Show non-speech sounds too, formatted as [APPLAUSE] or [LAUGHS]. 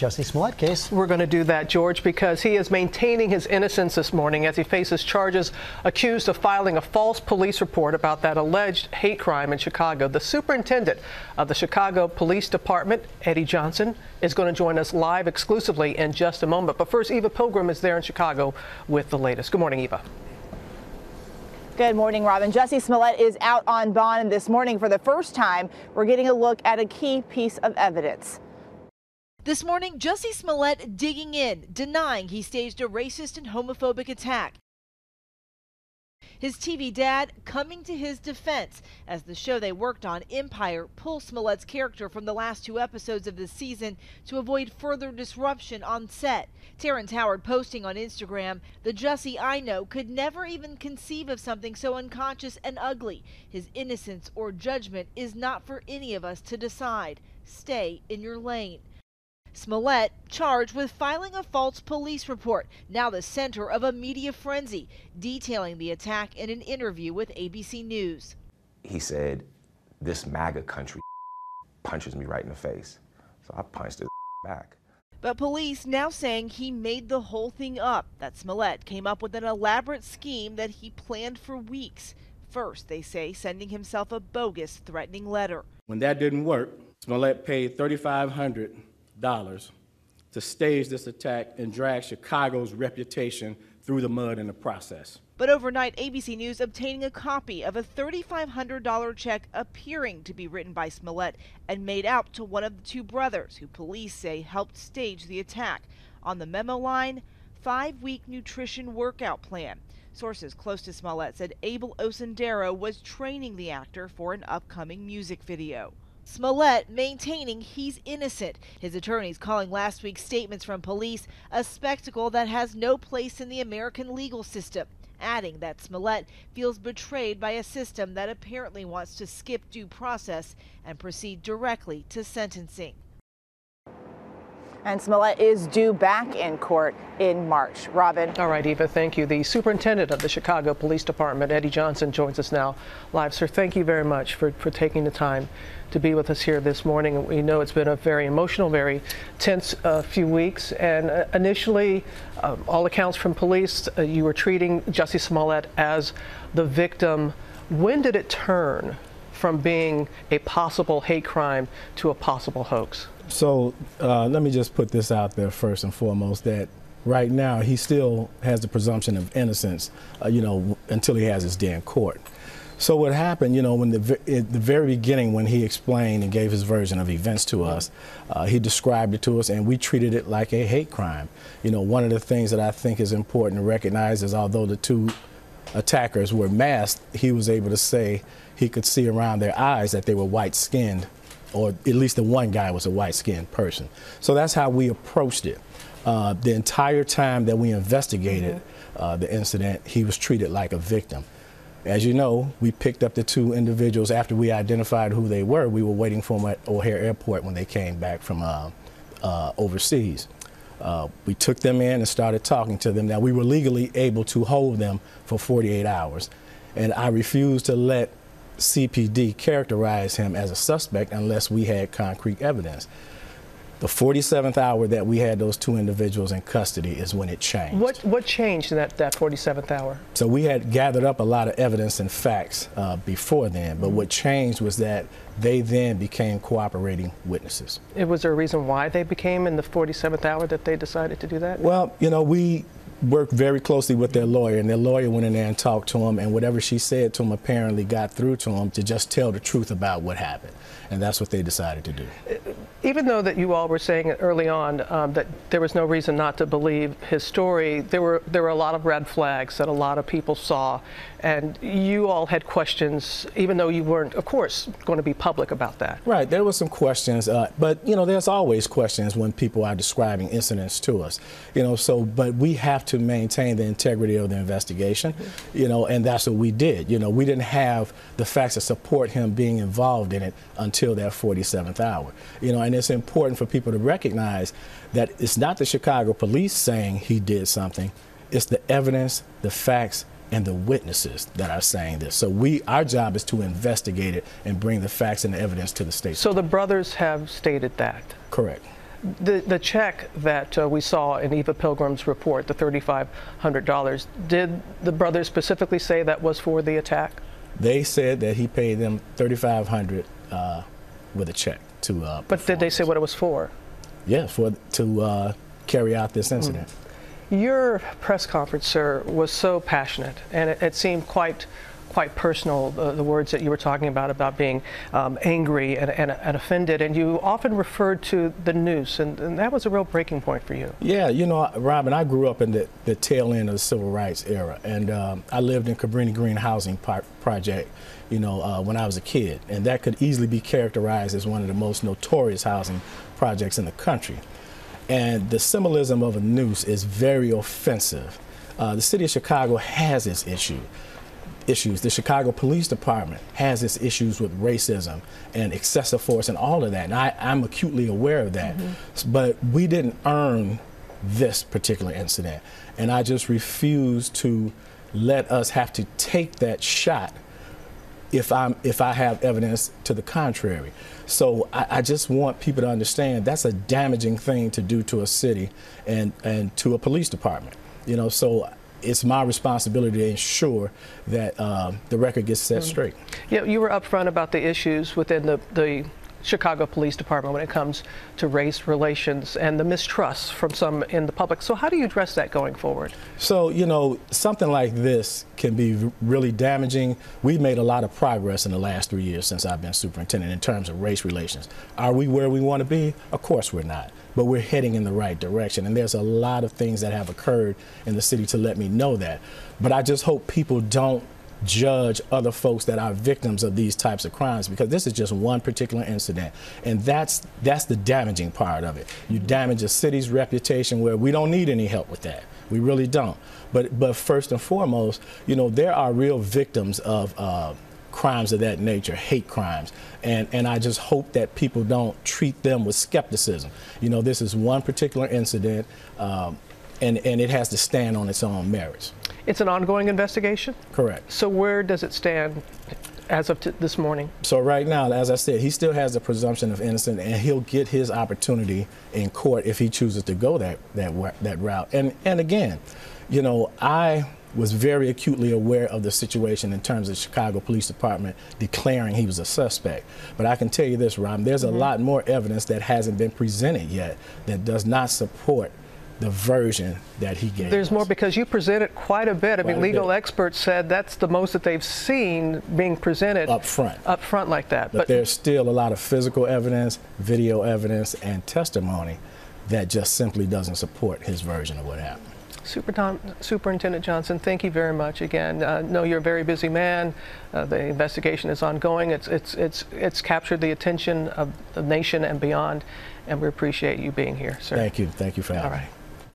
Jussie Smollett case. We're going to do that, George, because he is maintaining his innocence this morning as he faces charges accused of filing a false police report about that alleged hate crime in Chicago. The superintendent of the Chicago Police Department, Eddie Johnson, is going to join us live exclusively in just a moment. But first, Eva Pilgrim is there in Chicago with the latest. Good morning, Eva. Good morning, Robin. Jussie Smollett is out on bond this morning for the first time. We're getting a look at a key piece of evidence. This morning, Jussie Smollett digging in, denying he staged a racist and homophobic attack. His TV dad coming to his defense as the show they worked on, Empire, pulls Smollett's character from the last two episodes of the season to avoid further disruption on set. Terrence Howard posting on Instagram, The Jussie I know could never even conceive of something so unconscious and ugly. His innocence or judgment is not for any of us to decide. Stay in your lane. Smollett charged with filing a false police report, now the center of a media frenzy, detailing the attack in an interview with ABC News. He said, This MAGA country punches me right in the face. So I punched his [LAUGHS] back. But police now saying he made the whole thing up, that Smollett came up with an elaborate scheme that he planned for weeks. First, they say, sending himself a bogus threatening letter. When that didn't work, Smollett paid 3500 dollars to stage this attack and drag Chicago's reputation through the mud in the process. But overnight, ABC News obtaining a copy of a $3,500 check appearing to be written by Smollett and made out to one of the two brothers who police say helped stage the attack. On the memo line, five week nutrition workout plan. Sources close to Smollett said Abel Osundairo was training the actor for an upcoming music video. Smollett maintaining he's innocent. His attorneys calling last week's statements from police a spectacle that has no place in the American legal system, adding that Smollett feels betrayed by a system that apparently wants to skip due process and proceed directly to sentencing. And Smollett is due back in court in March. Robin. All right, Eva, thank you. The superintendent of the Chicago Police Department, Eddie Johnson, joins us now live. Sir, thank you very much for, for taking the time to be with us here this morning. We know it's been a very emotional, very tense uh, few weeks. And uh, initially, uh, all accounts from police, uh, you were treating Jussie Smollett as the victim. When did it turn from being a possible hate crime to a possible hoax? So uh, let me just put this out there first and foremost that right now he still has the presumption of innocence, uh, you know, until he has his day in court. So what happened, you know, when the at the very beginning when he explained and gave his version of events to us, uh, he described it to us and we treated it like a hate crime. You know, one of the things that I think is important to recognize is although the two attackers were masked, he was able to say he could see around their eyes that they were white skinned or at least the one guy was a white skinned person. So that's how we approached it. Uh, the entire time that we investigated mm-hmm. uh, the incident, he was treated like a victim. As you know, we picked up the two individuals after we identified who they were. We were waiting for them at O'Hare Airport when they came back from uh, uh overseas. Uh, we took them in and started talking to them. Now, we were legally able to hold them for 48 hours, and I refused to let CPD characterized him as a suspect unless we had concrete evidence. The 47th hour that we had those two individuals in custody is when it changed. What what changed in that, that 47th hour? So we had gathered up a lot of evidence and facts uh, before then, but what changed was that they then became cooperating witnesses. It was there a reason why they became in the 47th hour that they decided to do that? Well, you know, we worked very closely with their lawyer, and their lawyer went in there and talked to him, and whatever she said to him apparently got through to him to just tell the truth about what happened. And that's what they decided to do. Even though that you all were saying early on um, that there was no reason not to believe his story, there were there were a lot of red flags that a lot of people saw, and you all had questions, even though you weren't, of course, going to be public about that. Right. There were some questions, uh, but you know, there's always questions when people are describing incidents to us. You know, so but we have to maintain the integrity of the investigation. You know, and that's what we did. You know, we didn't have the facts to support him being involved in it until that 47th hour. You know, it's important for people to recognize that it's not the Chicago police saying he did something. It's the evidence, the facts, and the witnesses that are saying this. So we, our job is to investigate it and bring the facts and the evidence to the state. So the brothers have stated that. Correct. The, the check that uh, we saw in Eva Pilgrim's report, the $3,500, did the brothers specifically say that was for the attack? They said that he paid them 3500 uh, with a check to. Uh, But did they say what it was for? Yeah, for to uh, carry out this incident. Your press conference, sir, was so passionate, and it, it seemed quite, quite personal. The, the words that you were talking about, about being um, angry and, and, and offended, and you often referred to the noose, and, and that was a real breaking point for you. Yeah, you know, Robin, I grew up in the, the tail end of the civil rights era, and um, I lived in Cabrini Green Housing Project, you know, uh, when I was a kid, and that could easily be characterized as one of the most notorious housing projects in the country. And the symbolism of a noose is very offensive. Uh, the city of Chicago has its issue issues. The Chicago Police Department has its issues with racism and excessive force and all of that. And I, I'm acutely aware of that. Mm-hmm. But we didn't earn this particular incident. And I just refuse to let us have to take that shot if I'm if I have evidence to the contrary. So I, I, just want people to understand that's a damaging thing to do to a city and and to a police department. You know, so it's my responsibility to ensure that um, the record gets set straight. Yeah, you were upfront about the issues within the, the Chicago Police Department when it comes to race relations and the mistrust from some in the public. So, how do you address that going forward? So, you know, something like this can be really damaging. We've made a lot of progress in the last three years since I've been superintendent in terms of race relations. Are we where we want to be? Of course we're not. But we're heading in the right direction. And there's a lot of things that have occurred in the city to let me know that. But I just hope people don't judge other folks that are victims of these types of crimes because this is just one particular incident and that's that's the damaging part of it you damage a city's reputation where we don't need any help with that we really don't but but first and foremost you know there are real victims of uh, crimes of that nature, hate crimes. And, and I just hope that people don't treat them with skepticism. You know, this is one particular incident, um, and, and it has to stand on its own merits. It's an ongoing investigation? Correct. So, where does it stand as of t- this morning? So, right now, as I said, he still has the presumption of innocence, and he'll get his opportunity in court if he chooses to go that, that, that route. And, and again, you know, I was very acutely aware of the situation in terms of the Chicago Police Department declaring he was a suspect. But I can tell you this, Rob, there's mm-hmm. a lot more evidence that hasn't been presented yet that does not support the version that he gave. There's us. more because you presented quite a bit. I quite mean, legal bit. experts said that's the most that they've seen being presented up front. Up front like that. But, but there's still a lot of physical evidence, video evidence, and testimony that just simply doesn't support his version of what happened. Superintendent Johnson, thank you very much again. Uh, know you're a very busy man. Uh, the investigation is ongoing. It's, it's, it's, it's captured the attention of the nation and beyond, and we appreciate you being here, sir. Thank you. Thank you for having me. right.